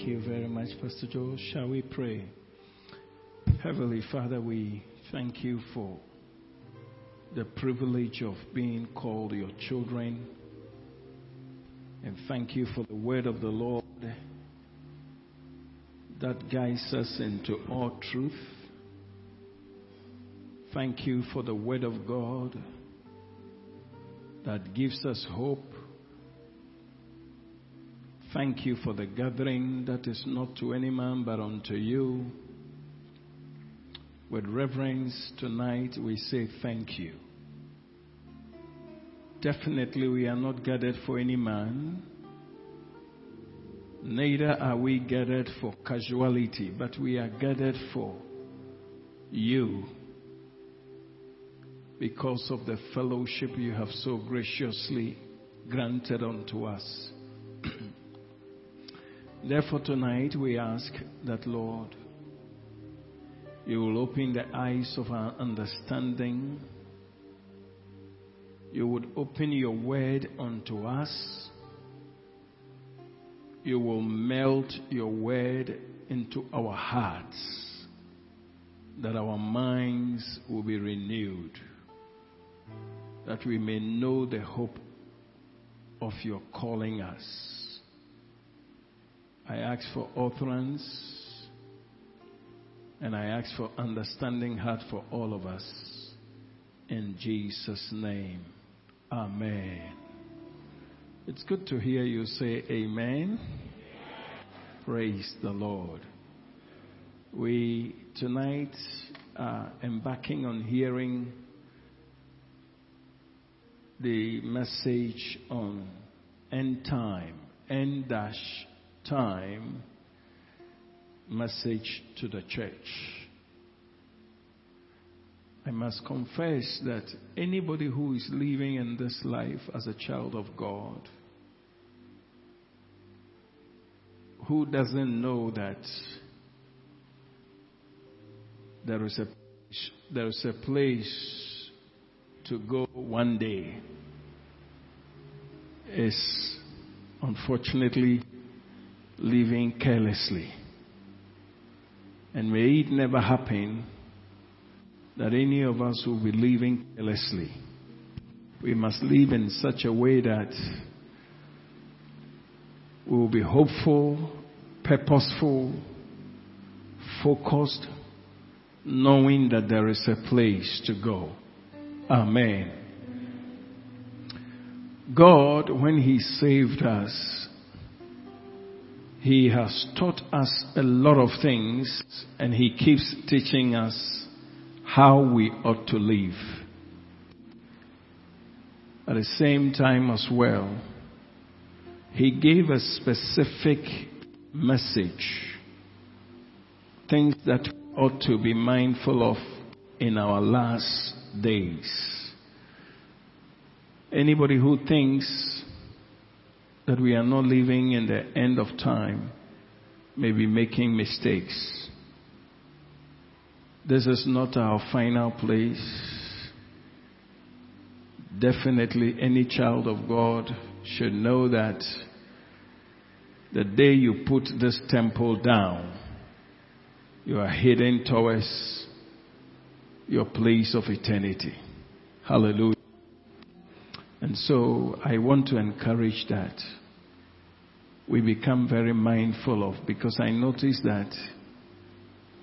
Thank you very much, Pastor Joe. Shall we pray? Heavenly Father, we thank you for the privilege of being called your children. And thank you for the word of the Lord that guides us into all truth. Thank you for the word of God that gives us hope. Thank you for the gathering that is not to any man but unto you. With reverence tonight, we say thank you. Definitely, we are not gathered for any man, neither are we gathered for casuality, but we are gathered for you because of the fellowship you have so graciously granted unto us. Therefore, tonight we ask that, Lord, you will open the eyes of our understanding. You would open your word unto us. You will melt your word into our hearts, that our minds will be renewed, that we may know the hope of your calling us. I ask for utterance and I ask for understanding heart for all of us. In Jesus' name. Amen. It's good to hear you say amen. Praise the Lord. We tonight are embarking on hearing the message on end time, end dash time message to the church. I must confess that anybody who is living in this life as a child of God, who doesn't know that there is a there is a place to go one day is unfortunately living carelessly. And may it never happen that any of us will be living carelessly. We must live in such a way that we will be hopeful, purposeful, focused, knowing that there is a place to go. Amen. God, when He saved us, he has taught us a lot of things and He keeps teaching us how we ought to live. At the same time as well, He gave a specific message, things that ought to be mindful of in our last days. Anybody who thinks that we are not living in the end of time may be making mistakes. This is not our final place. Definitely, any child of God should know that the day you put this temple down, you are heading towards your place of eternity. Hallelujah. And so I want to encourage that we become very mindful of because I notice that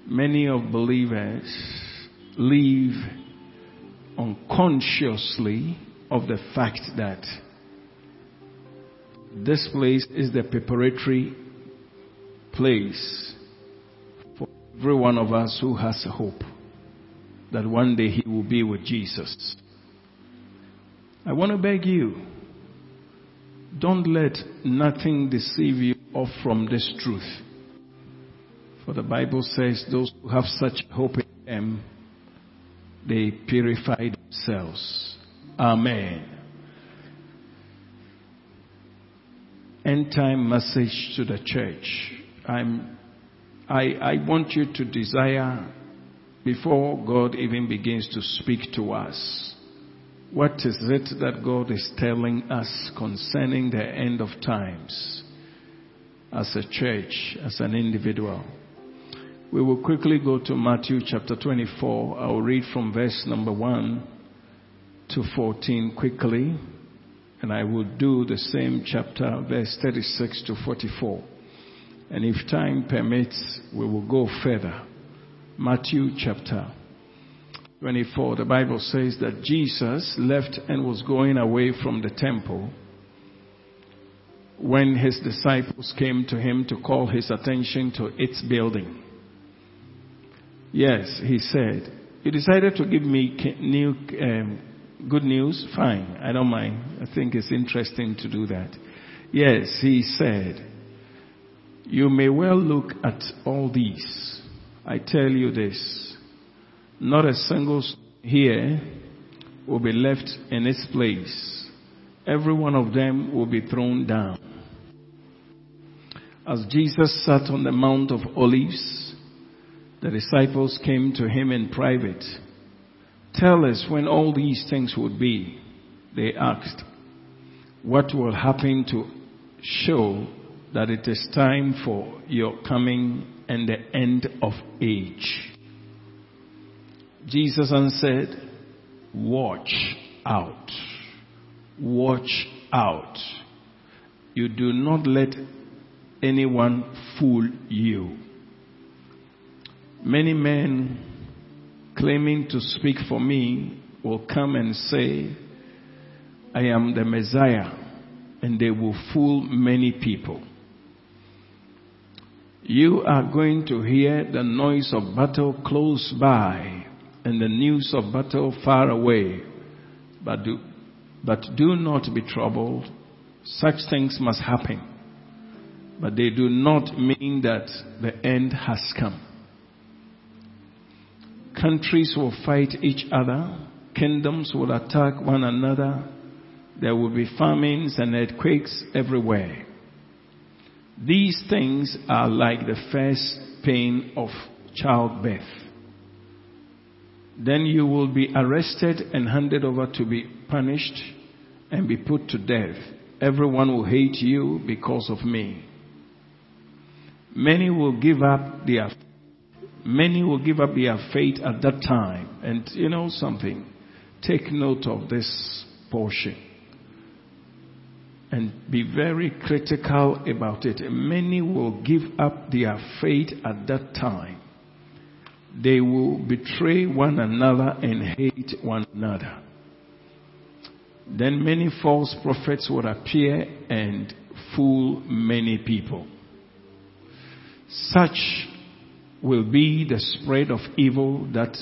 many of believers live unconsciously of the fact that this place is the preparatory place for every one of us who has a hope that one day he will be with Jesus. I want to beg you don't let nothing deceive you off from this truth. For the Bible says those who have such hope in them, they purify themselves. Amen. End time message to the church. I'm, I, I want you to desire before God even begins to speak to us what is it that God is telling us concerning the end of times? as a church, as an individual. We will quickly go to Matthew chapter 24. I will read from verse number 1 to 14 quickly, and I will do the same chapter, verse 36 to 44. And if time permits, we will go further. Matthew chapter 24, the Bible says that Jesus left and was going away from the temple when his disciples came to him to call his attention to its building. Yes, he said, You decided to give me new, um, good news? Fine, I don't mind. I think it's interesting to do that. Yes, he said, You may well look at all these. I tell you this not a single here will be left in its place. Every one of them will be thrown down. As Jesus sat on the Mount of Olives, the disciples came to him in private. Tell us when all these things would be, they asked. What will happen to show that it is time for your coming and the end of age? Jesus answered, Watch out. Watch out. You do not let anyone fool you. Many men claiming to speak for me will come and say, I am the Messiah, and they will fool many people. You are going to hear the noise of battle close by and the news of battle far away, but do, but do not be troubled. Such things must happen, but they do not mean that the end has come. Countries will fight each other. Kingdoms will attack one another. There will be famines and earthquakes everywhere. These things are like the first pain of childbirth. Then you will be arrested and handed over to be punished and be put to death. Everyone will hate you because of me. Many will give up their Many will give up their faith at that time. And you know something? Take note of this portion. And be very critical about it. Many will give up their faith at that time. They will betray one another and hate one another. Then many false prophets will appear and fool many people. Such will be the spread of evil that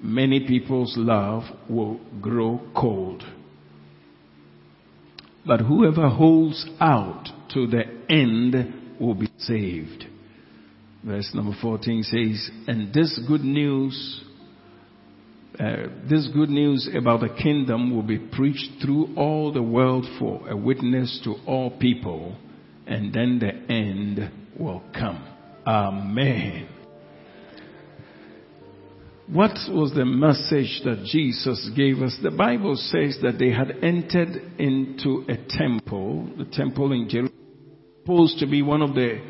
many people's love will grow cold. But whoever holds out to the end will be saved. Verse number 14 says, and this good news, uh, this good news about the kingdom will be preached through all the world for a witness to all people, and then the end will come. Amen. What was the message that Jesus gave us? The Bible says that they had entered into a temple, the temple in Jerusalem, supposed to be one of the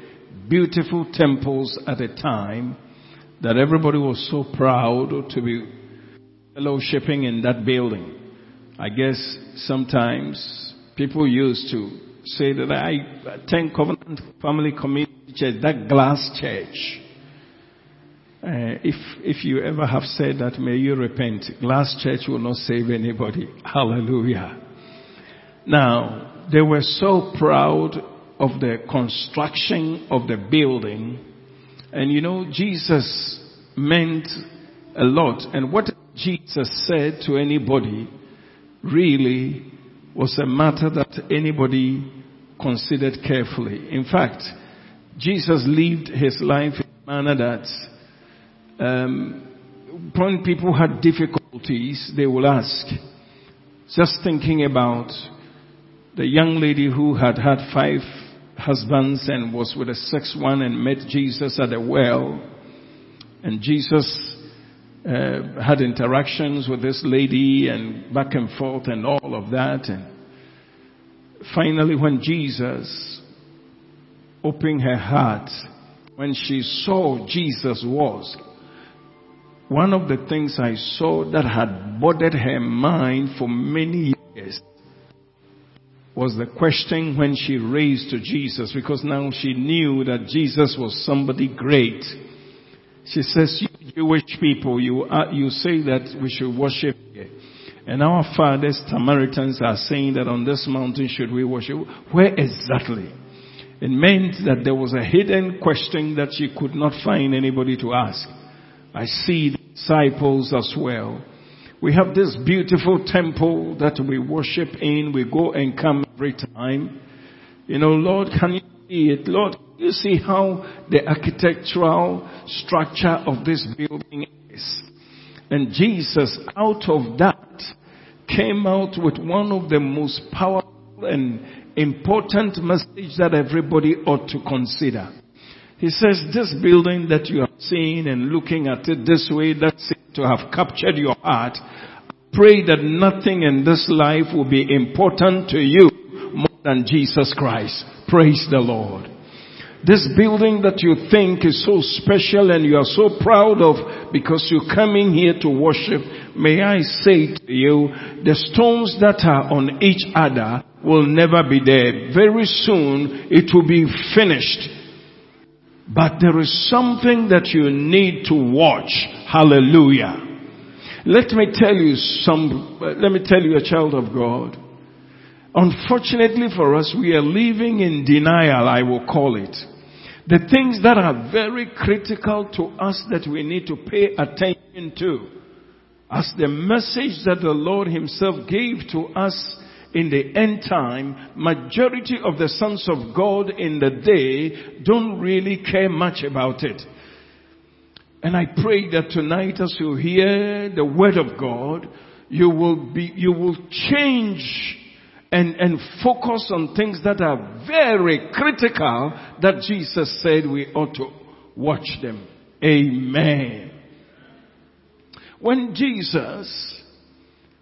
beautiful temples at a time, that everybody was so proud to be fellowshipping in that building. I guess sometimes people used to say that I attend Covenant Family Community Church, that glass church. Uh, if if you ever have said that, may you repent. Glass church will not save anybody. Hallelujah. Now they were so proud of the construction of the building, and you know Jesus meant a lot. And what Jesus said to anybody really was a matter that anybody considered carefully. In fact, Jesus lived his life in a manner that um, when people had difficulties, they will ask. Just thinking about the young lady who had had five husbands and was with a sixth one and met Jesus at a well. And Jesus uh, had interactions with this lady and back and forth and all of that. And finally, when Jesus opened her heart when she saw Jesus was, one of the things I saw that had bothered her mind for many was the question when she raised to Jesus because now she knew that Jesus was somebody great. She says, you Jewish people, you, you say that we should worship here. And our fathers, Samaritans, are saying that on this mountain should we worship. Where exactly? It meant that there was a hidden question that she could not find anybody to ask. I see disciples as well. We have this beautiful temple that we worship in. We go and come every time. You know, Lord, can you see it? Lord, can you see how the architectural structure of this building is. And Jesus, out of that, came out with one of the most powerful and important message that everybody ought to consider. He says, this building that you are seeing and looking at it this way, that seems to have captured your heart. Pray that nothing in this life will be important to you more than Jesus Christ. Praise the Lord. This building that you think is so special and you are so proud of because you're coming here to worship, may I say to you, the stones that are on each other will never be there. Very soon it will be finished. But there is something that you need to watch. Hallelujah. Let me tell you some, let me tell you a child of God. Unfortunately for us, we are living in denial, I will call it. The things that are very critical to us that we need to pay attention to. As the message that the Lord himself gave to us in the end time, majority of the sons of God in the day don't really care much about it. And I pray that tonight as you hear the word of God, you will be, you will change and, and focus on things that are very critical that Jesus said we ought to watch them. Amen. When Jesus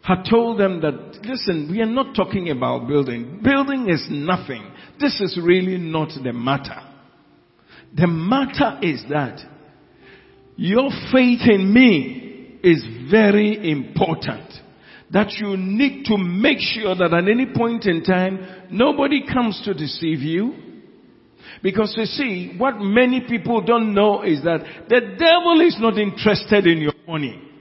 had told them that, listen, we are not talking about building. Building is nothing. This is really not the matter. The matter is that your faith in me is very important that you need to make sure that at any point in time, nobody comes to deceive you. Because you see, what many people don't know is that the devil is not interested in your money.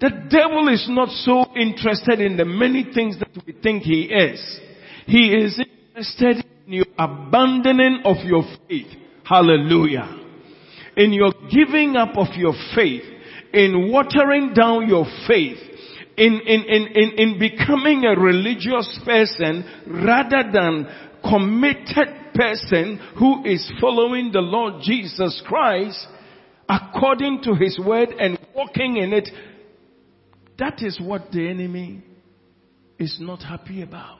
The devil is not so interested in the many things that we think he is. He is interested in your abandoning of your faith. Hallelujah. In your giving up of your faith. In watering down your faith in, in, in, in, in becoming a religious person rather than committed person who is following the Lord Jesus Christ according to his word and walking in it. That is what the enemy is not happy about.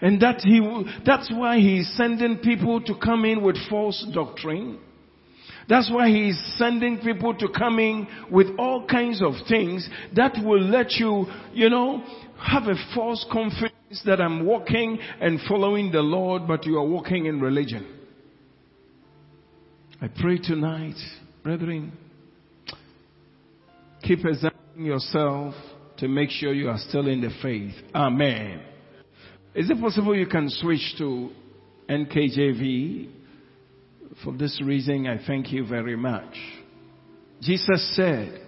And that he, that's why he is sending people to come in with false doctrine that's why he is sending people to come in with all kinds of things that will let you, you know, have a false confidence that I'm walking and following the Lord, but you are walking in religion. I pray tonight, brethren, keep examining yourself to make sure you are still in the faith. Amen. Is it possible you can switch to NKJV? For this reason, I thank you very much. Jesus said,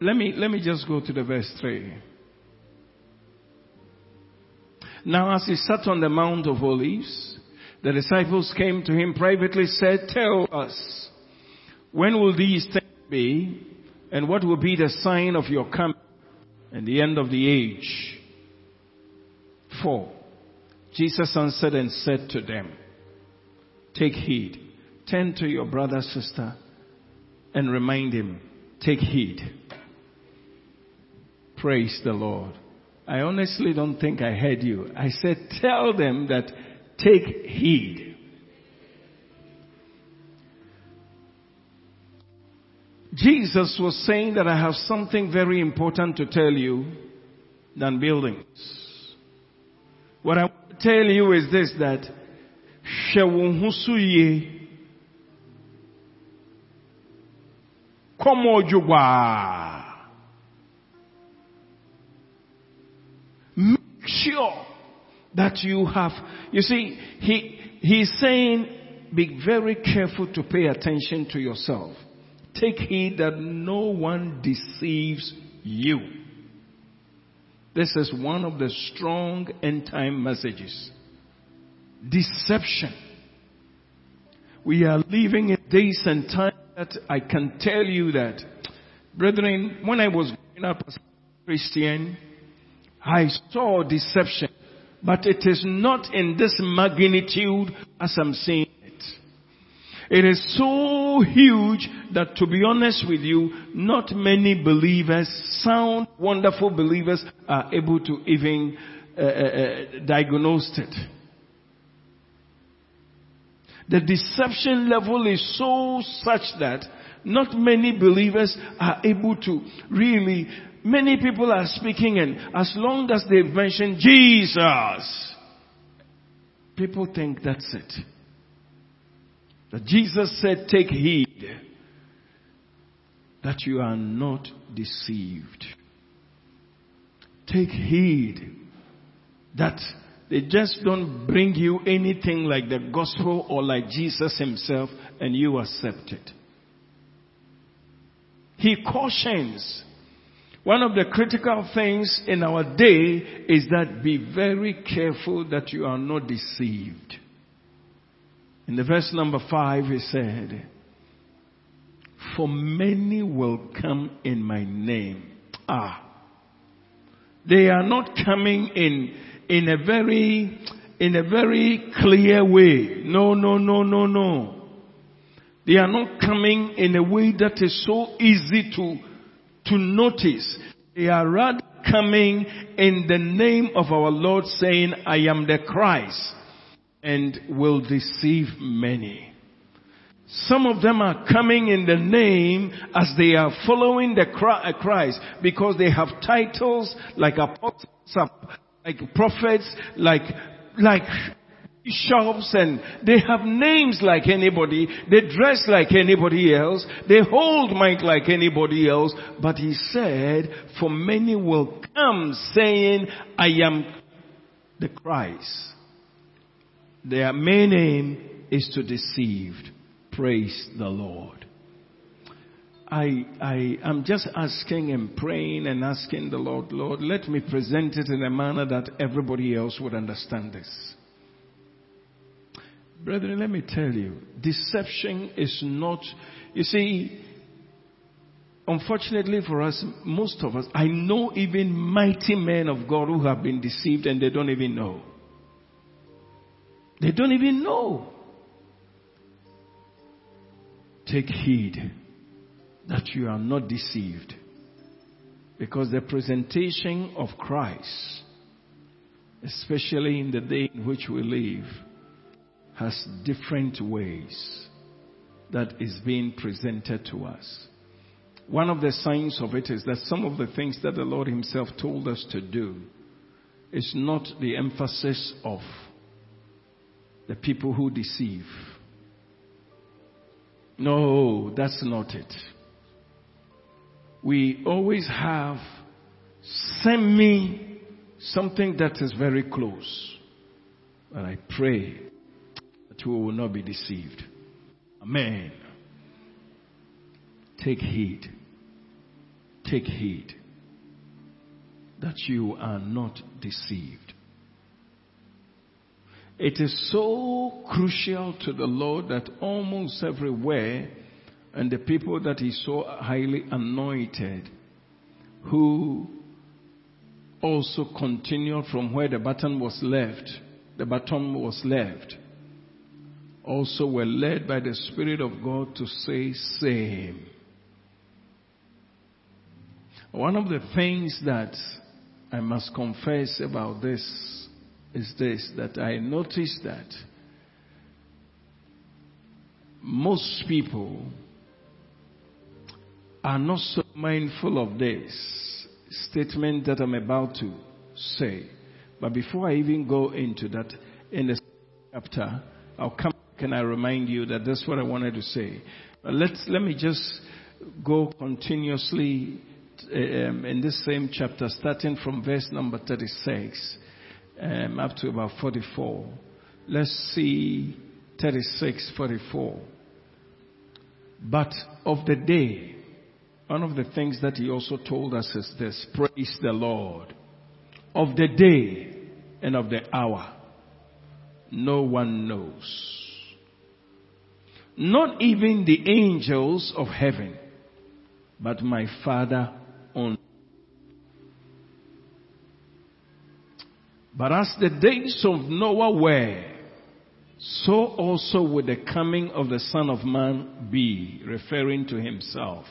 let me, let me just go to the verse 3. Now as he sat on the Mount of Olives, the disciples came to him privately said, tell us, when will these things be? And what will be the sign of your coming and the end of the age? Four. Jesus answered and said to them, Take heed. Turn to your brother, sister, and remind him, Take heed. Praise the Lord. I honestly don't think I heard you. I said, Tell them that take heed. Jesus was saying that I have something very important to tell you than buildings. What I want to tell you is this that Shewunhusuye Komojugwa. Make sure that you have, you see, he, he's saying, be very careful to pay attention to yourself. Take heed that no one deceives you. This is one of the strong end time messages. Deception. We are living in days and times that I can tell you that, brethren, when I was growing up as a Christian, I saw deception, but it is not in this magnitude as I'm seeing it. Is so huge that to be honest with you, not many believers, sound, wonderful believers are able to even uh, uh, uh diagnose it. The deception level is so such that not many believers are able to really, many people are speaking and as long as they mention Jesus, people think that's it. That Jesus said, take heed that you are not deceived. Take heed that they just don't bring you anything like the gospel or like Jesus himself and you accept it. He cautions. One of the critical things in our day is that be very careful that you are not deceived. In the verse number five, he said, For many will come in my name. Ah. They are not coming in in a very, in a very clear way. No, no, no, no, no. They are not coming in a way that is so easy to, to notice. They are rather coming in the name of our Lord saying, I am the Christ and will deceive many. Some of them are coming in the name as they are following the uh, Christ because they have titles like apostles, like prophets, like, like bishops and they have names like anybody. They dress like anybody else. They hold mic like anybody else. But he said, for many will come saying, I am the Christ. Their main aim is to deceive. Praise the Lord. I, I am just asking and praying and asking the Lord, Lord, let me present it in a manner that everybody else would understand this. Brethren, let me tell you, deception is not, you see, unfortunately for us, most of us, I know even mighty men of God who have been deceived and they don't even know. They don't even know. Take heed that you are not deceived. Because the presentation of Christ, especially in the day in which we live, has different ways that is being presented to us. One of the signs of it is that some of the things that the Lord Himself told us to do is not the emphasis of the people who deceive. No, that's not it we always have send me something that is very close. And I pray that we will not be deceived. Amen. Take heed. Take heed that you are not deceived. It is so crucial to the Lord that almost everywhere and the people that he so highly anointed, who also continued from where the baton was left, the baton was left, also were led by the Spirit of God to say same. One of the things that I must confess about this is this, that I noticed that most people are not so mindful of this statement that I'm about to say. But before I even go into that, in the chapter, I'll come and I remind you that that's what I wanted to say. But let's, let me just go continuously um, in this same chapter, starting from verse number 36 um, up to about 44. Let's see 36, 44. But of the day, one of the things that he also told us is this, praise the Lord. Of the day and of the hour, no one knows. Not even the angels of heaven, but my Father only. But as the days of Noah were, so also will the coming of the Son of Man be, referring to himself.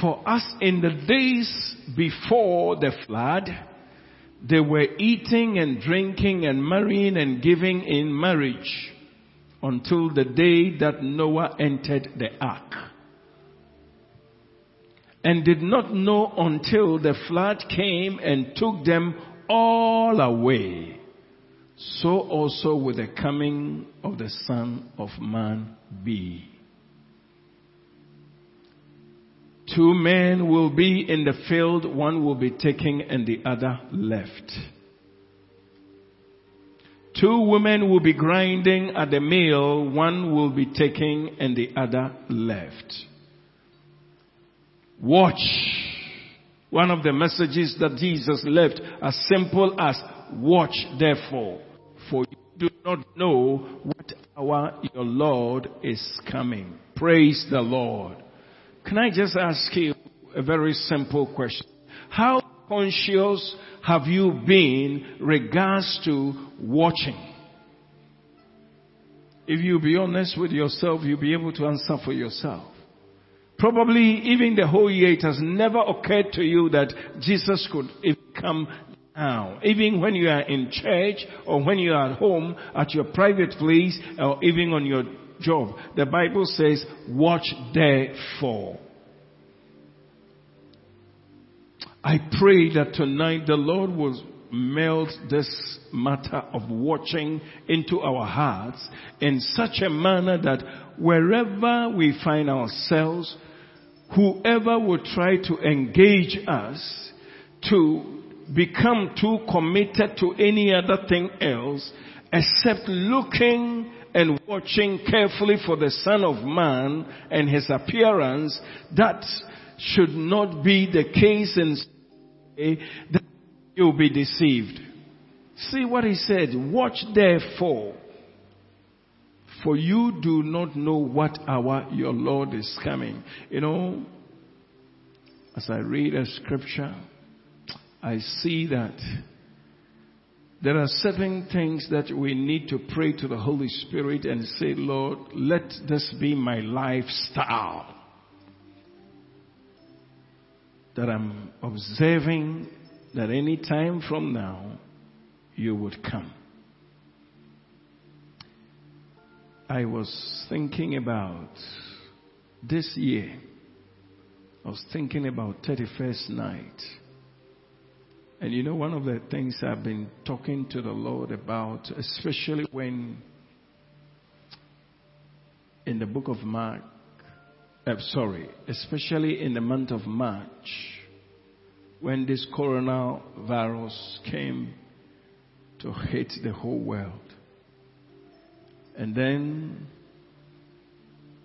For us in the days before the flood, they were eating and drinking and marrying and giving in marriage until the day that Noah entered the ark. And did not know until the flood came and took them all away. So also will the coming of the Son of Man be. Two men will be in the field, one will be taken and the other left. Two women will be grinding at the mill, one will be taken and the other left. Watch. One of the messages that Jesus left as simple as watch therefore, for you do not know what hour your Lord is coming. Praise the Lord. Can I just ask you a very simple question? How conscious have you been regards to watching? If you be honest with yourself, you'll be able to answer for yourself. Probably even the whole year it has never occurred to you that Jesus could come now. Even when you are in church or when you are at home, at your private place, or even on your job. The Bible says, watch therefore. I pray that tonight the Lord will melt this matter of watching into our hearts in such a manner that wherever we find ourselves, whoever would try to engage us to become too committed to any other thing else except looking and watching carefully for the Son of Man and his appearance, that should not be the case in that you'll be deceived. See what he said. Watch therefore, for you do not know what hour your Lord is coming. You know, as I read a scripture, I see that there are certain things that we need to pray to the Holy Spirit and say, Lord, let this be my lifestyle. That I'm observing that any time from now, you would come. I was thinking about this year. I was thinking about 31st night. And you know, one of the things I've been talking to the Lord about, especially when in the book of Mark, uh, sorry, especially in the month of March, when this coronavirus came to hit the whole world. And then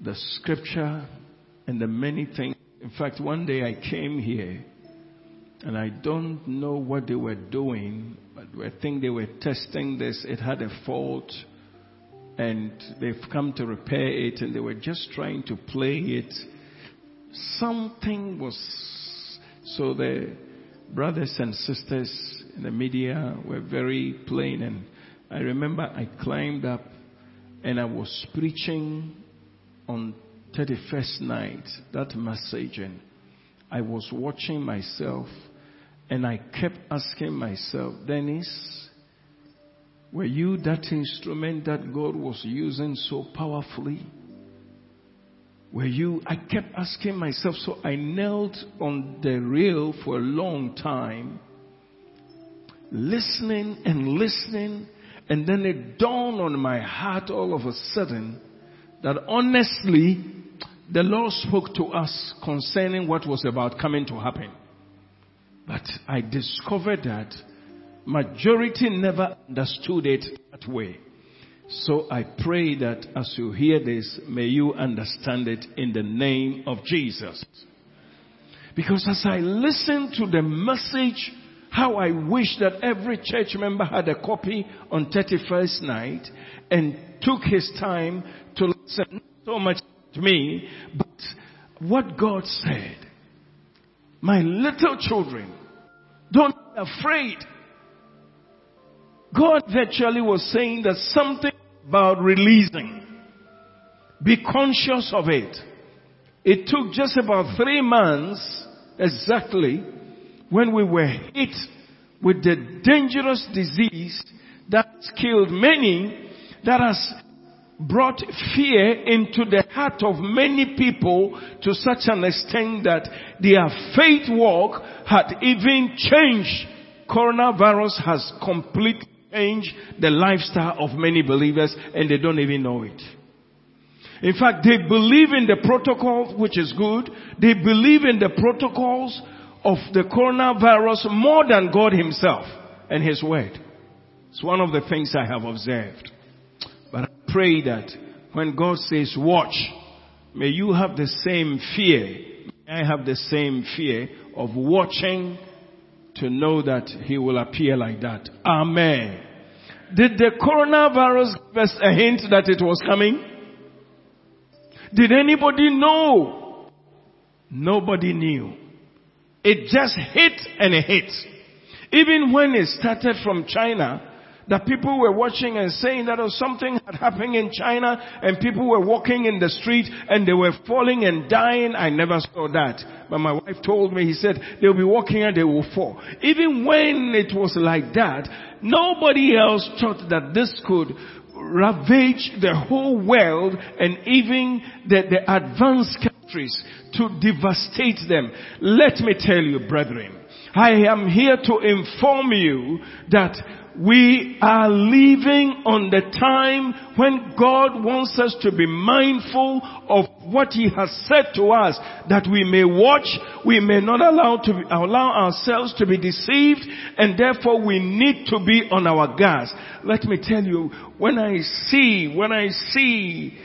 the scripture and the many things. In fact, one day I came here and I don't know what they were doing, but I think they were testing this. It had a fault and they've come to repair it and they were just trying to play it. Something was, so the brothers and sisters in the media were very plain and I remember I climbed up and I was preaching on 31st night, that message and I was watching myself and I kept asking myself, Dennis, were you that instrument that God was using so powerfully? Were you, I kept asking myself, so I knelt on the rail for a long time listening and listening. And then it dawned on my heart all of a sudden that honestly, the Lord spoke to us concerning what was about coming to happen. But I discovered that majority never understood it that way. So I pray that as you hear this, may you understand it in the name of Jesus. Because as I listen to the message, how I wish that every church member had a copy on 31st night and took his time to listen so much to me, but what God said. My little children, don't be afraid. God virtually was saying that something about releasing. Be conscious of it. It took just about three months exactly when we were hit with the dangerous disease that killed many, that has brought fear into the heart of many people to such an extent that their faith walk had even changed. Coronavirus has completely changed the lifestyle of many believers and they don't even know it. In fact, they believe in the protocol, which is good. They believe in the protocols of the coronavirus more than God himself and his word. It's one of the things I have observed. But I pray that when God says watch, may you have the same fear. May I have the same fear of watching to know that he will appear like that. Amen. Did the coronavirus give us a hint that it was coming? Did anybody know? Nobody knew. It just hit and it hit. Even when it started from China, the people were watching and saying that oh, something had happened in China and people were walking in the street and they were falling and dying. I never saw that. But my wife told me, he said, they'll be walking and they will fall. Even when it was like that, nobody else thought that this could ravage the whole world and even the, the advanced to devastate them. Let me tell you, brethren, I am here to inform you that we are living on the time when God wants us to be mindful of what He has said to us that we may watch, we may not allow to be, allow ourselves to be deceived and therefore we need to be on our guard. Let me tell you, when I see, when I see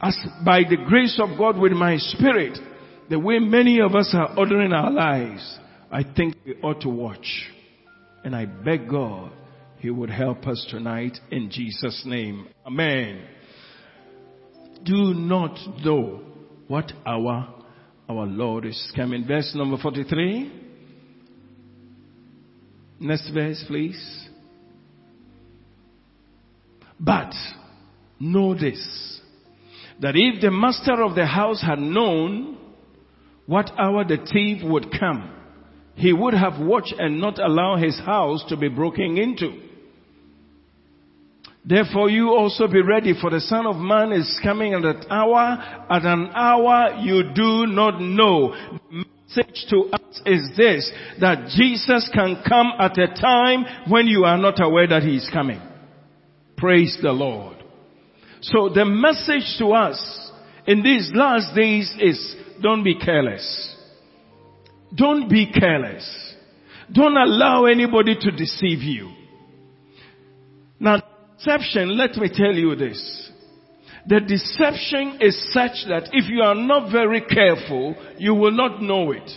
as by the grace of God with my spirit, the way many of us are ordering our lives, I think we ought to watch. And I beg God he would help us tonight in Jesus' name. Amen. Do not know what hour our Lord is coming. Verse number 43. Next verse, please. But know this, that if the master of the house had known what hour the thief would come, he would have watched and not allow his house to be broken into. Therefore you also be ready for the son of man is coming at an hour, at an hour you do not know. The message to us is this, that Jesus can come at a time when you are not aware that he is coming. Praise the Lord. So the message to us in these last days is don't be careless. Don't be careless. Don't allow anybody to deceive you. Now, deception, let me tell you this. The deception is such that if you are not very careful, you will not know it.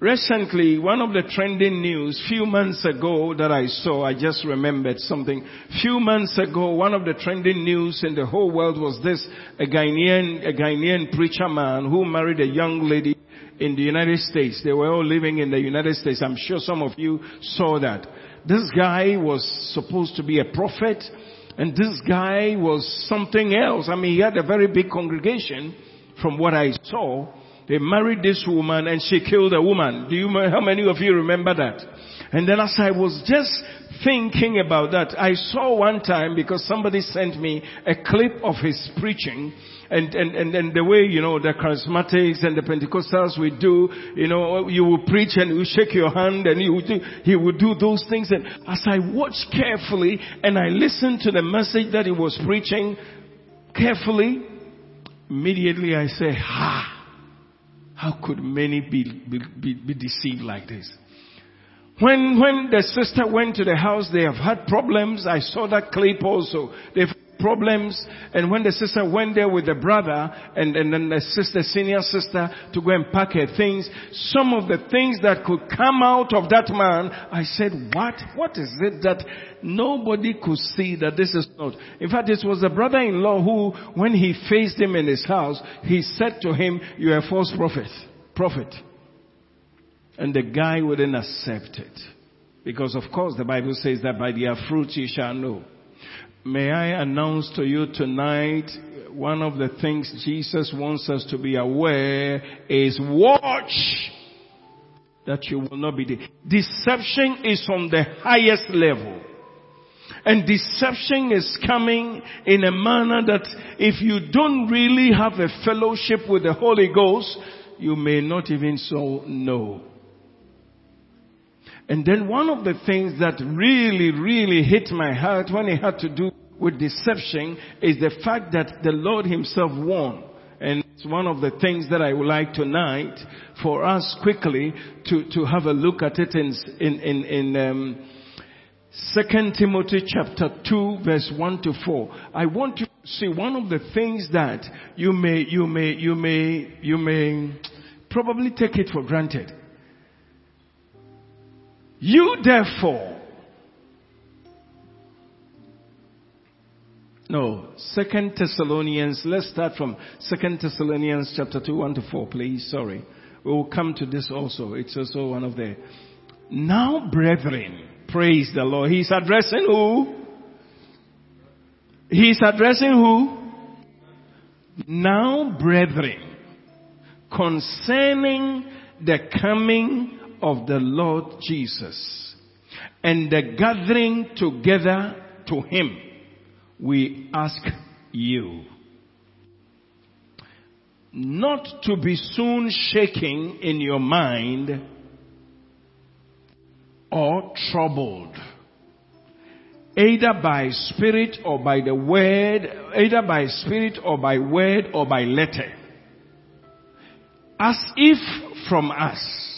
Recently, one of the trending news, few months ago that I saw, I just remembered something. Few months ago, one of the trending news in the whole world was this, a Ghanaian, a Ghanaian preacher man who married a young lady in the United States. They were all living in the United States. I'm sure some of you saw that. This guy was supposed to be a prophet and this guy was something else. I mean, he had a very big congregation from what I saw. They married this woman and she killed a woman. Do you, how many of you remember that? And then as I was just thinking about that. I saw one time because somebody sent me a clip of his preaching and, and, and, and the way, you know, the charismatics and the Pentecostals we do, you know, you will preach and you shake your hand and you will do, he would do those things. And as I watched carefully and I listened to the message that he was preaching carefully, immediately I say, ha, how could many be, be, be, be deceived like this? When, when the sister went to the house, they have had problems. I saw that clip also. They've problems. And when the sister went there with the brother and, and then the sister, senior sister, to go and pack her things, some of the things that could come out of that man, I said, what? What is it that nobody could see that this is not? In fact, it was the brother-in-law who, when he faced him in his house, he said to him, you are a false prophet. Prophet. And the guy wouldn't accept it. Because of course the Bible says that by their fruits you shall know. May I announce to you tonight, one of the things Jesus wants us to be aware is watch that you will not be de- deception is on the highest level. And deception is coming in a manner that if you don't really have a fellowship with the Holy Ghost, you may not even so know. And then one of the things that really, really hit my heart when it had to do with deception is the fact that the Lord himself won. And it's one of the things that I would like tonight for us quickly to, to have a look at it in, in, in, in um, 2 Timothy chapter 2 verse 1 to 4. I want to see one of the things that you may, you may, you may, you may probably take it for granted. You therefore, no, Second Thessalonians, let's start from Second Thessalonians chapter 2, 1 to 4, please. Sorry. We will come to this also. It's also one of the, now brethren, praise the Lord. He's addressing who? He's addressing who? Now brethren, concerning the coming of the Lord Jesus and the gathering together to Him, we ask you not to be soon shaking in your mind or troubled, either by spirit or by the word, either by spirit or by word or by letter, as if from us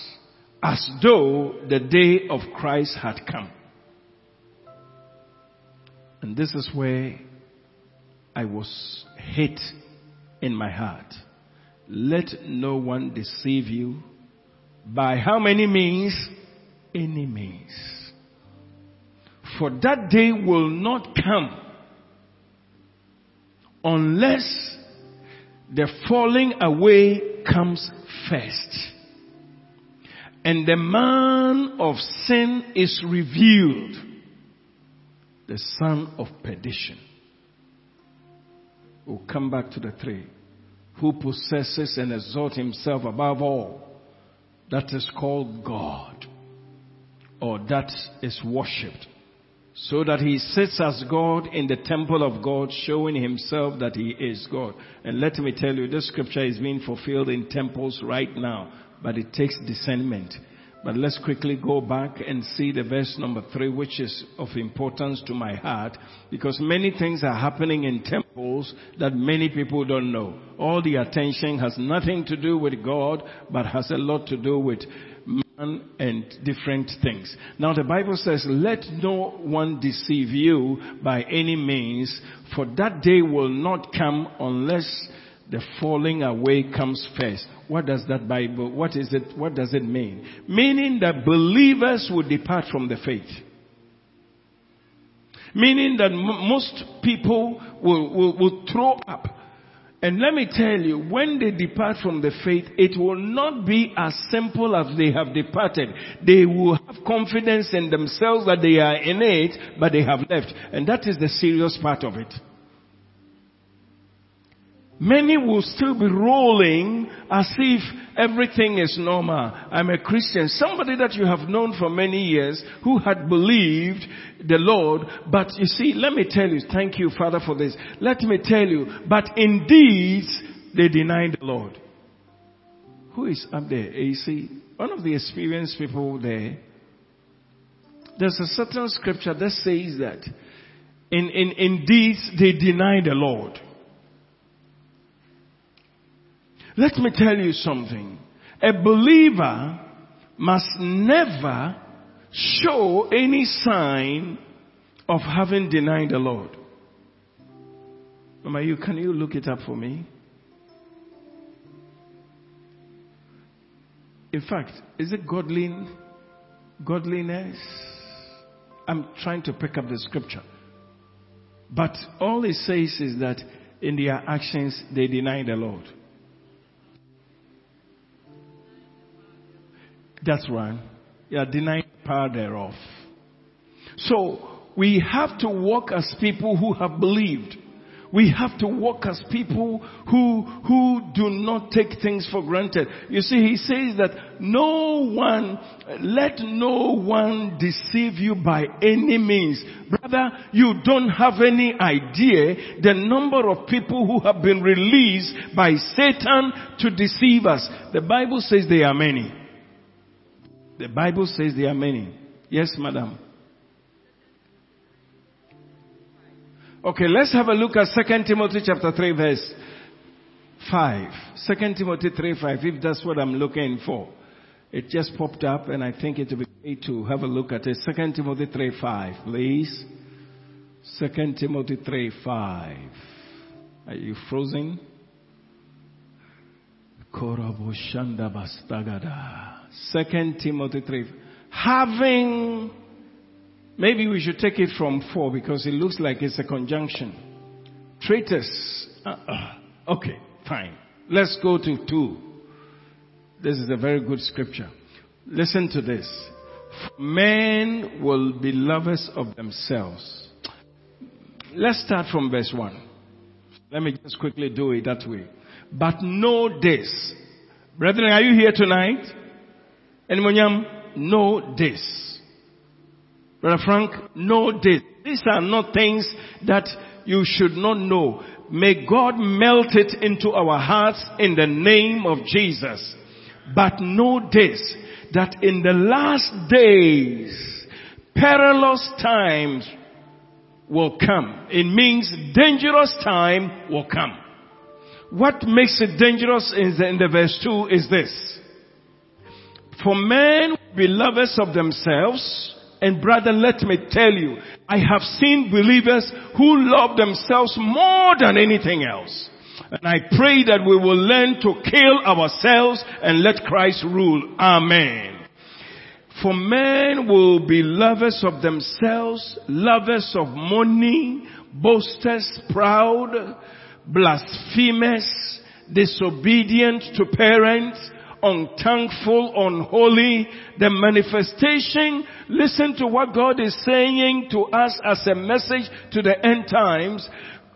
as though the day of Christ had come. And this is where I was hit in my heart. Let no one deceive you by how many means? Any means. For that day will not come unless the falling away comes first and the man of sin is revealed, the son of perdition. We'll come back to the three. Who possesses and exalts himself above all. That is called God. Or that is worshipped. So that he sits as God in the temple of God, showing himself that he is God. And let me tell you, this scripture is being fulfilled in temples right now but it takes discernment. But let's quickly go back and see the verse number three, which is of importance to my heart, because many things are happening in temples that many people don't know. All the attention has nothing to do with God, but has a lot to do with man and different things. Now the Bible says, let no one deceive you by any means, for that day will not come unless the falling away comes first. What does that Bible, what is it, what does it mean? Meaning that believers will depart from the faith. Meaning that m- most people will, will, will throw up. And let me tell you, when they depart from the faith, it will not be as simple as they have departed. They will have confidence in themselves that they are in it, but they have left. And that is the serious part of it. Many will still be rolling as if everything is normal. I'm a Christian. Somebody that you have known for many years who had believed the Lord, but you see, let me tell you, thank you Father for this. Let me tell you, but indeed, they denied the Lord. Who is up there? Eh, you see, one of the experienced people there, there's a certain scripture that says that in, in, in deeds they deny the Lord. Let me tell you something. A believer must never show any sign of having denied the Lord. Mama, you, can you look it up for me? In fact, is it godly, godliness? I'm trying to pick up the scripture. But all it says is that in their actions they deny the Lord. That's right. You are denying the power thereof. So we have to walk as people who have believed. We have to walk as people who, who do not take things for granted. You see, he says that no one, let no one deceive you by any means. Brother, you don't have any idea the number of people who have been released by Satan to deceive us. The Bible says they are many. The Bible says there are many. Yes, madam. Okay, let's have a look at 2 Timothy chapter 3 verse 5. 2 Timothy 3 5, if that's what I'm looking for. It just popped up and I think it would be great to have a look at it. 2 Timothy 3 5, please. 2 Timothy 3 5. Are you frozen? Koraboshanda bastagada. Second Timothy 3. Having, maybe we should take it from 4 because it looks like it's a conjunction. Traitors. Uh-uh. Okay, fine. Let's go to 2. This is a very good scripture. Listen to this. Men will be lovers of themselves. Let's start from verse 1. Let me just quickly do it that way. But know this. Brethren, are you here tonight? Anyone know this. Brother Frank, know this. These are not things that you should not know. May God melt it into our hearts in the name of Jesus. But know this, that in the last days, perilous times will come. It means dangerous time will come. What makes it dangerous in the, in the verse 2 is this. For men be lovers of themselves, and brother, let me tell you, I have seen believers who love themselves more than anything else. And I pray that we will learn to kill ourselves and let Christ rule. Amen. For men will be lovers of themselves, lovers of money, boasters, proud, blasphemous, disobedient to parents, unthankful, unholy, the manifestation, listen to what God is saying to us as a message to the end times.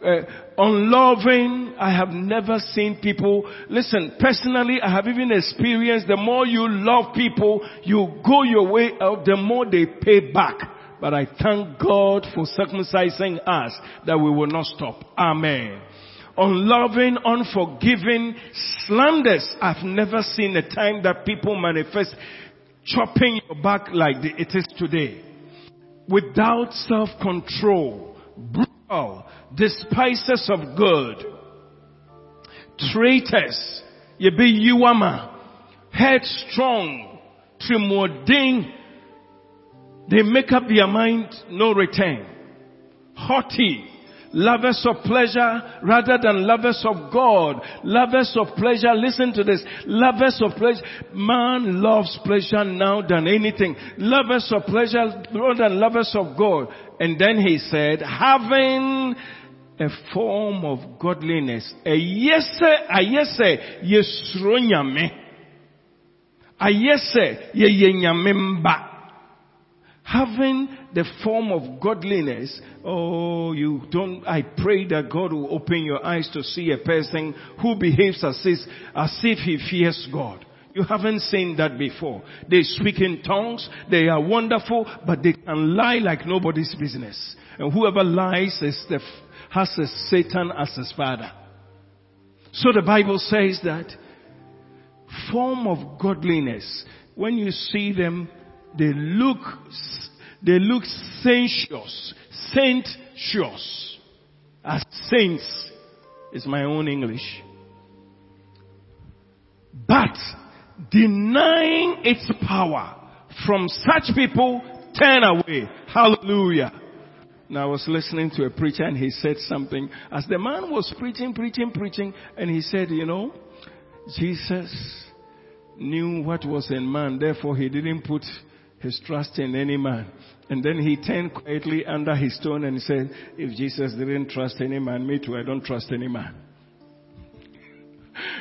Uh, unloving, I have never seen people, listen, personally, I have even experienced the more you love people, you go your way out, the more they pay back. But I thank God for circumcising us that we will not stop. Amen unloving, unforgiving, slanders. I've never seen a time that people manifest chopping your back like it is today. Without self-control, brutal, despisers of good, traitors, yebi yuama, headstrong, trimoding, they make up their mind, no return. Haughty, lovers of pleasure rather than lovers of God. Lovers of pleasure, listen to this. Lovers of pleasure. Man loves pleasure now than anything. Lovers of pleasure rather than lovers of God. And then he said, having a form of godliness. A yes, a yes, yesro nyame. A yes, ye having the form of godliness, oh, you don't, I pray that God will open your eyes to see a person who behaves as if, as if he fears God. You haven't seen that before. They speak in tongues, they are wonderful, but they can lie like nobody's business. And whoever lies is the, has a Satan as his father. So the Bible says that form of godliness, when you see them, they look, they look sensuous, Sensuous. as saints is my own English. But denying its power from such people, turn away. Hallelujah. Now I was listening to a preacher and he said something as the man was preaching, preaching, preaching, and he said, you know, Jesus knew what was in man, therefore he didn't put his trust in any man. And then he turned quietly under his stone and said, if Jesus didn't trust any man, me too, I don't trust any man.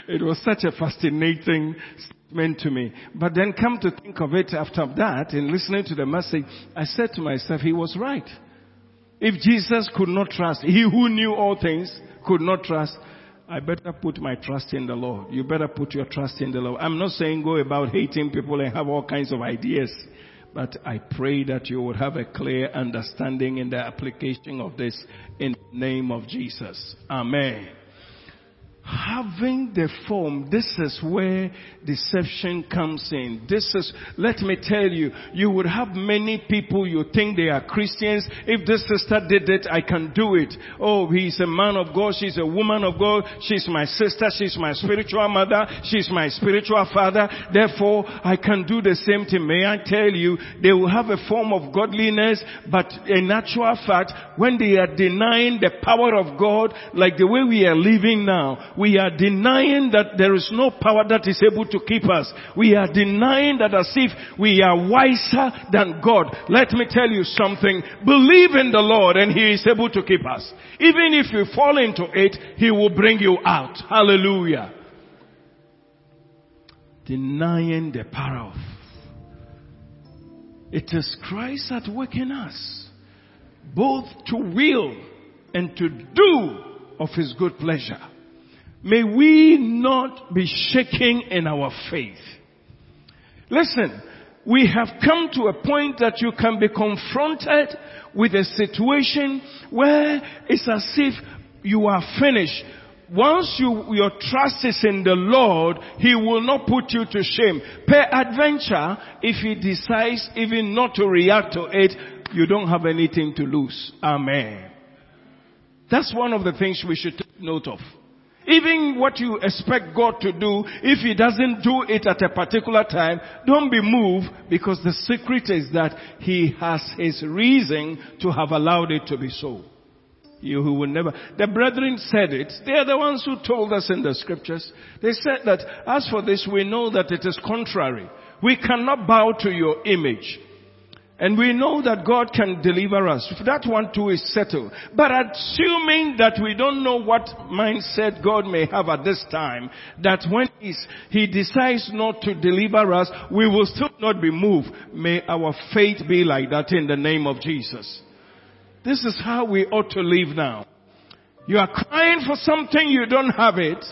It was such a fascinating statement to me. But then come to think of it after that, in listening to the message, I said to myself, he was right. If Jesus could not trust, he who knew all things could not trust, I better put my trust in the Lord. You better put your trust in the Lord. I'm not saying go about hating people and have all kinds of ideas, but I pray that you would have a clear understanding in the application of this in the name of Jesus. Amen having the form, this is where deception comes in. This is, let me tell you, you would have many people you think they are Christians. If this sister did it, I can do it. Oh, he's a man of God, she's a woman of God, she's my sister, she's my spiritual mother, she's my spiritual father. Therefore, I can do the same thing. May I tell you, they will have a form of godliness, but in actual fact, when they are denying the power of God, like the way we are living now, we are denying that there is no power that is able to keep us. We are denying that as if we are wiser than God. Let me tell you something. Believe in the Lord and He is able to keep us. Even if you fall into it, He will bring you out. Hallelujah. Denying the power of. It is Christ at work in us, both to will and to do of His good pleasure. May we not be shaking in our faith. Listen, we have come to a point that you can be confronted with a situation where it's as if you are finished. Once you, your trust is in the Lord, He will not put you to shame. Peradventure, if He decides even not to react to it, you don't have anything to lose. Amen. That's one of the things we should take note of. Even what you expect God to do, if He doesn't do it at a particular time, don't be moved because the secret is that He has His reason to have allowed it to be so. You who will never, the brethren said it. They are the ones who told us in the scriptures. They said that as for this, we know that it is contrary. We cannot bow to your image. And we know that God can deliver us. That one too is settled. But assuming that we don't know what mindset God may have at this time, that when He decides not to deliver us, we will still not be moved. May our faith be like that in the name of Jesus. This is how we ought to live now. You are crying for something, you don't have it,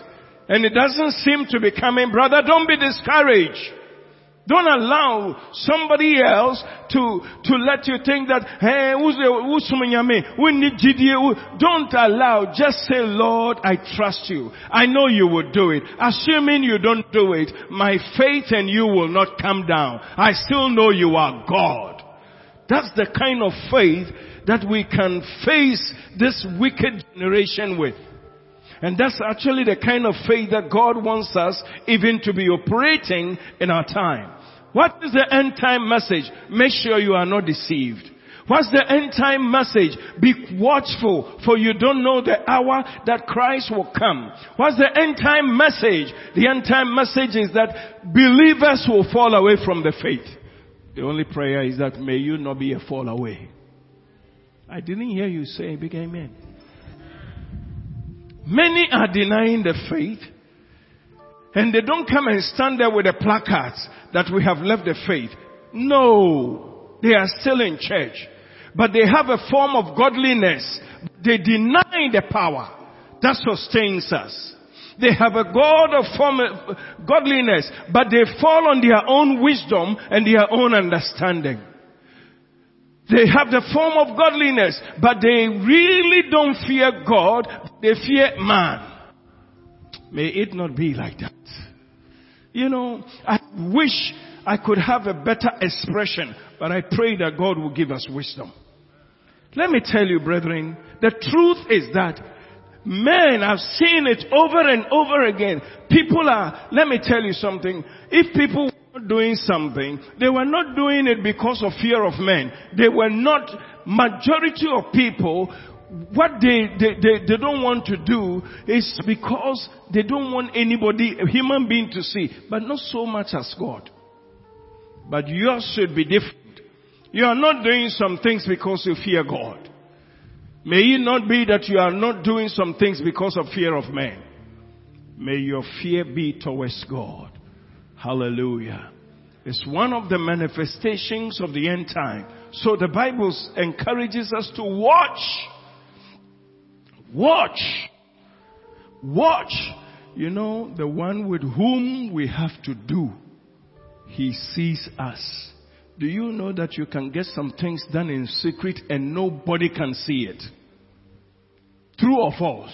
and it doesn't seem to be coming. Brother, don't be discouraged. Don't allow somebody else to, to let you think that, hey, who's the, who's we need GDA. Don't allow, just say, Lord, I trust you. I know you will do it. Assuming you don't do it, my faith in you will not come down. I still know you are God. That's the kind of faith that we can face this wicked generation with. And that's actually the kind of faith that God wants us even to be operating in our time. What is the end time message? Make sure you are not deceived. What's the end time message? Be watchful for you don't know the hour that Christ will come. What's the end time message? The end time message is that believers will fall away from the faith. The only prayer is that may you not be a fall away. I didn't hear you say big amen. Many are denying the faith and they don't come and stand there with the placards that we have left the faith. No, they are still in church. but they have a form of godliness. They deny the power that sustains us. They have a God of form, godliness, but they fall on their own wisdom and their own understanding. They have the form of godliness, but they really don't fear God. They fear man. May it not be like that. You know, I wish I could have a better expression, but I pray that God will give us wisdom. Let me tell you, brethren, the truth is that men have seen it over and over again. People are, let me tell you something. If people doing something, they were not doing it because of fear of men. They were not, majority of people, what they, they, they, they don't want to do is because they don't want anybody, a human being to see, but not so much as God. But yours should be different. You are not doing some things because you fear God. May it not be that you are not doing some things because of fear of men. May your fear be towards God. Hallelujah. It's one of the manifestations of the end time. So the Bible encourages us to watch. Watch. Watch. You know, the one with whom we have to do. He sees us. Do you know that you can get some things done in secret and nobody can see it? True or false?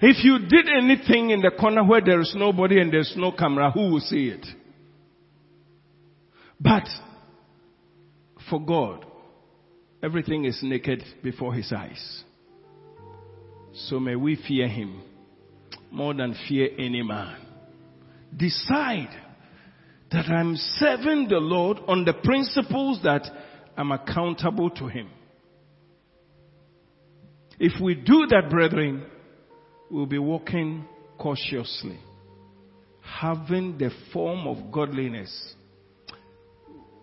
If you did anything in the corner where there is nobody and there's no camera, who will see it? But for God, everything is naked before his eyes. So may we fear him more than fear any man. Decide that I'm serving the Lord on the principles that I'm accountable to Him. If we do that, brethren, we'll be walking cautiously, having the form of godliness.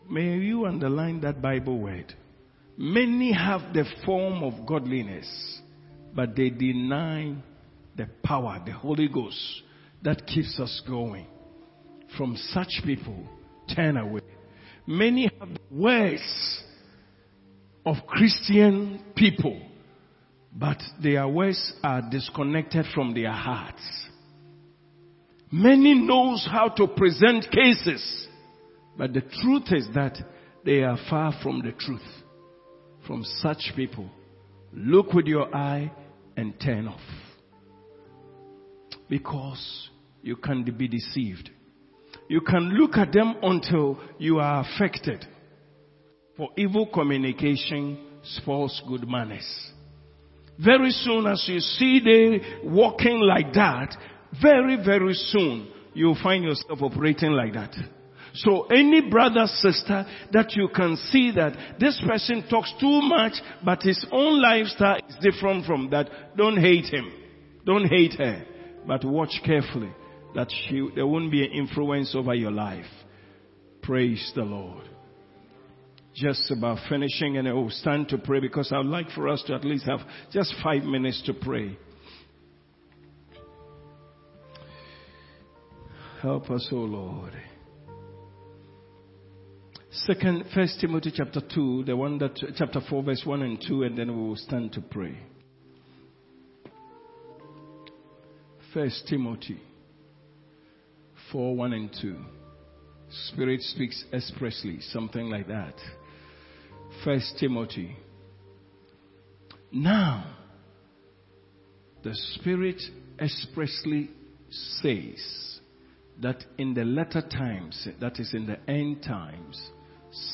May you underline that Bible word. Many have the form of godliness, but they deny the power, the Holy Ghost that keeps us going from such people, turn away. Many have the words of Christian people, but their words are disconnected from their hearts. Many knows how to present cases, but the truth is that they are far from the truth. From such people, look with your eye and turn off. Because you can be deceived. You can look at them until you are affected. For evil communication spoils good manners. Very soon as you see they walking like that, very, very soon you'll find yourself operating like that. So any brother, sister that you can see that this person talks too much, but his own lifestyle is different from that, don't hate him. Don't hate her. But watch carefully that she, there won't be an influence over your life. Praise the Lord. Just about finishing and I will stand to pray because I'd like for us to at least have just five minutes to pray. Help us, O oh Lord. Second, First Timothy chapter two, the one that chapter four, verse one and two, and then we will stand to pray. First Timothy 4 1 and 2. Spirit speaks expressly, something like that. First Timothy. Now, the Spirit expressly says that in the latter times, that is in the end times,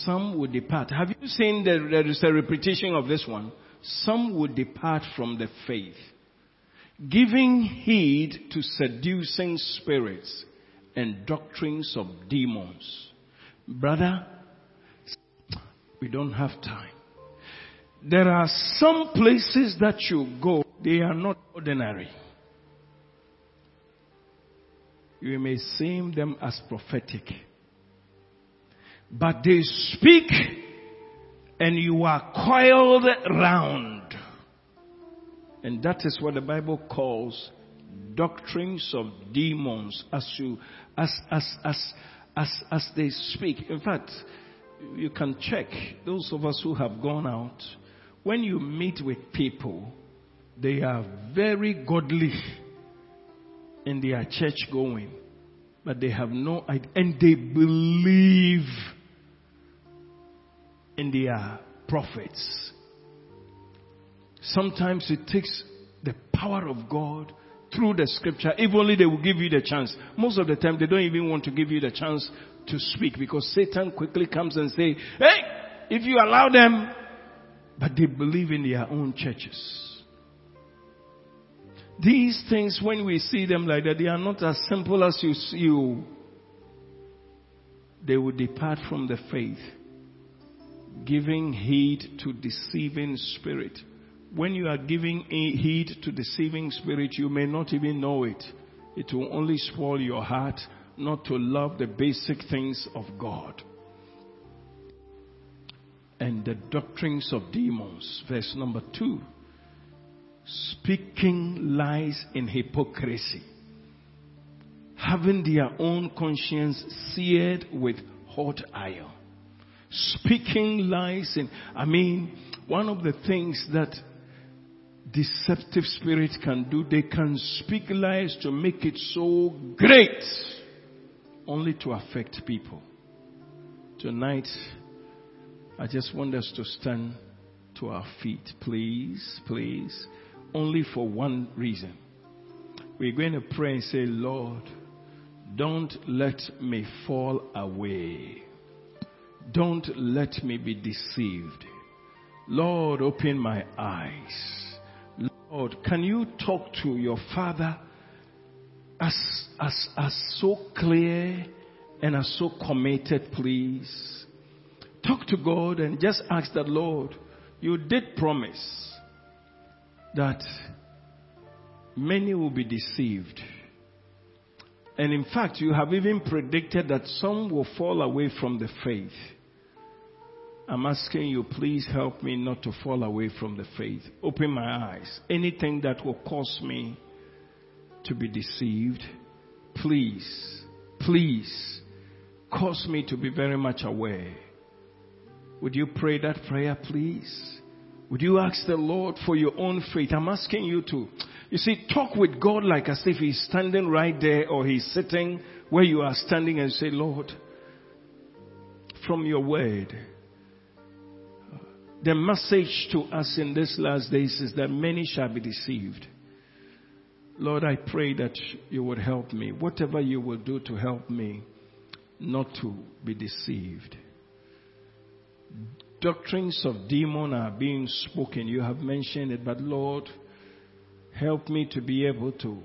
some will depart. Have you seen that there is a repetition of this one? Some will depart from the faith, giving heed to seducing spirits and doctrines of demons. Brother, we don't have time. There are some places that you go, they are not ordinary. You may see them as prophetic. But they speak and you are coiled round. And that is what the Bible calls doctrines of demons as you as as as as as they speak. In fact, you can check, those of us who have gone out, when you meet with people, they are very godly in their church going, but they have no idea, and they believe in their prophets. Sometimes it takes the power of God through the scripture, if only they will give you the chance. Most of the time, they don't even want to give you the chance to speak because Satan quickly comes and say, hey, if you allow them, but they believe in their own churches. These things, when we see them like that, they are not as simple as you see you. They will depart from the faith, giving heed to deceiving spirit. When you are giving heed to deceiving spirit, you may not even know it. It will only spoil your heart not to love the basic things of God. And the doctrines of demons, verse number two speaking lies in hypocrisy, having their own conscience seared with hot iron, speaking lies in, I mean, one of the things that deceptive spirits can do, they can speak lies to make it so great, only to affect people. Tonight, I just want us to stand to our feet, please, please only for one reason. We're going to pray and say, Lord, don't let me fall away. Don't let me be deceived. Lord, open my eyes. Lord, can you talk to your father as, as, as so clear and as so committed, please? Talk to God and just ask that, Lord, you did promise that many will be deceived. And in fact, you have even predicted that some will fall away from the faith. I'm asking you, please help me not to fall away from the faith. Open my eyes. Anything that will cause me to be deceived, please, please, cause me to be very much aware. Would you pray that prayer, please? Would you ask the Lord for your own faith? I'm asking you to. You see, talk with God like as if He's standing right there or He's sitting where you are standing and say, Lord, from your word, the message to us in these last days is that many shall be deceived. Lord, I pray that you would help me. Whatever you will do to help me not to be deceived doctrines of demon are being spoken. You have mentioned it, but Lord, help me to be able to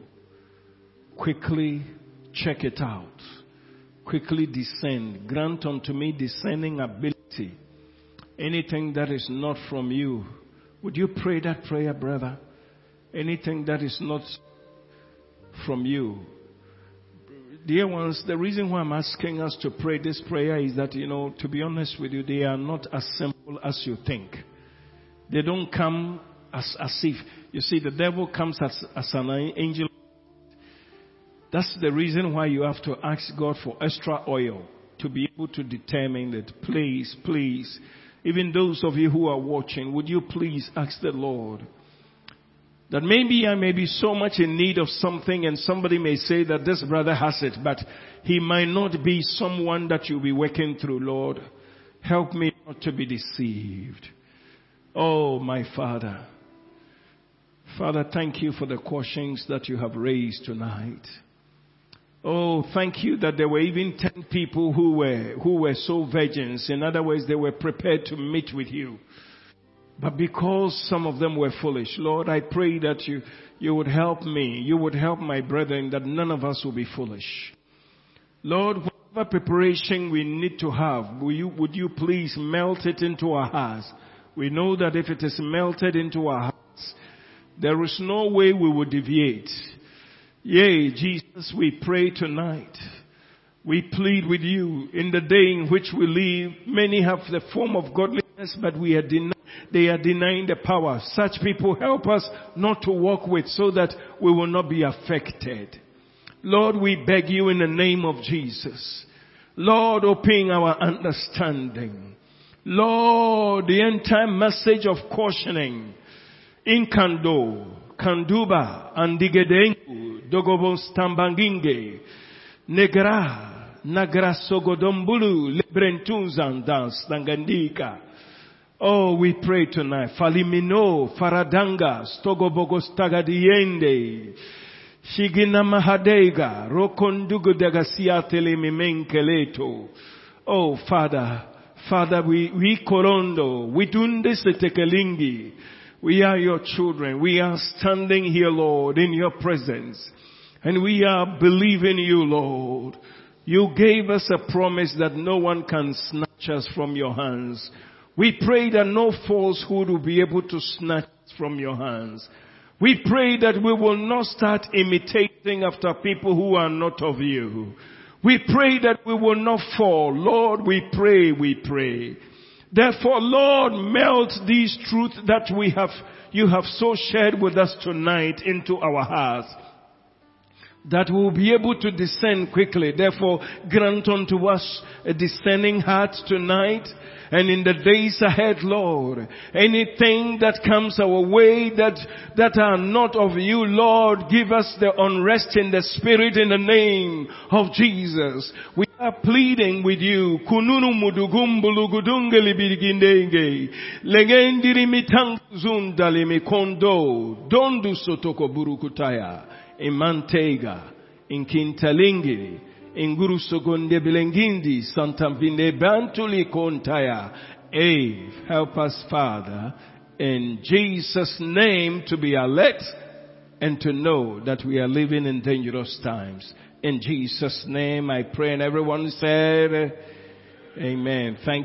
quickly check it out, quickly discern. Grant unto me discerning ability. Anything that is not from you. Would you pray that prayer, brother? Anything that is not from you, Dear ones, the reason why I'm asking us to pray this prayer is that, you know, to be honest with you, they are not as simple as you think. They don't come as, as if, you see, the devil comes as, as an angel. That's the reason why you have to ask God for extra oil to be able to determine that. Please, please, even those of you who are watching, would you please ask the Lord that maybe I may be so much in need of something and somebody may say that this brother has it, but he might not be someone that you'll be working through, Lord. Help me not to be deceived. Oh, my Father. Father, thank you for the questions that you have raised tonight. Oh, thank you that there were even ten people who were, who were so virgins. In other words, they were prepared to meet with you. But because some of them were foolish, Lord, I pray that you, you would help me. You would help my brethren that none of us will be foolish. Lord, whatever preparation we need to have, will you, would you please melt it into our hearts? We know that if it is melted into our hearts, there is no way we will deviate. Yea, Jesus, we pray tonight. We plead with you in the day in which we live. Many have the form of but we are denied they are denying the power. Such people help us not to walk with so that we will not be affected. Lord, we beg you in the name of Jesus. Lord, open our understanding. Lord, the entire message of cautioning. In Inkando, Kanduba, Andigedengu, Dogobos Tambanginge, Negra, Nagrasogodombulu, Lebrentunzandas, Tangandika. Oh, we pray tonight. Falimino, Faradanga, Stogobogos Tagadiende, Shigina Mahadega, Rokondugo Dagasiatele Mimenkeleto. Oh, Father, Father, we, we Korondo, we Tekelingi. We are your children. We are standing here, Lord, in your presence. And we are believing you, Lord. You gave us a promise that no one can snatch us from your hands. We pray that no falsehood will be able to snatch us from your hands. We pray that we will not start imitating after people who are not of you. We pray that we will not fall. Lord, we pray, we pray. Therefore, Lord, melt these truths that we have, you have so shared with us tonight into our hearts that we'll be able to discern quickly. Therefore, grant unto us a discerning heart tonight and in the days ahead, Lord. Anything that comes our way that, that are not of you, Lord, give us the unrest in the spirit in the name of Jesus. We are pleading with you. Kununu. Legendiri mitangzundali mikondo. Dondu sotoko burukutaya. Imantega. Inkintalingiri inguru sogonde belengindi santamvinde bantuli kontaya. Ave, help us, Father, in Jesus' name to be alert and to know that we are living in dangerous times. In Jesus' name I pray and everyone said, Amen. Thank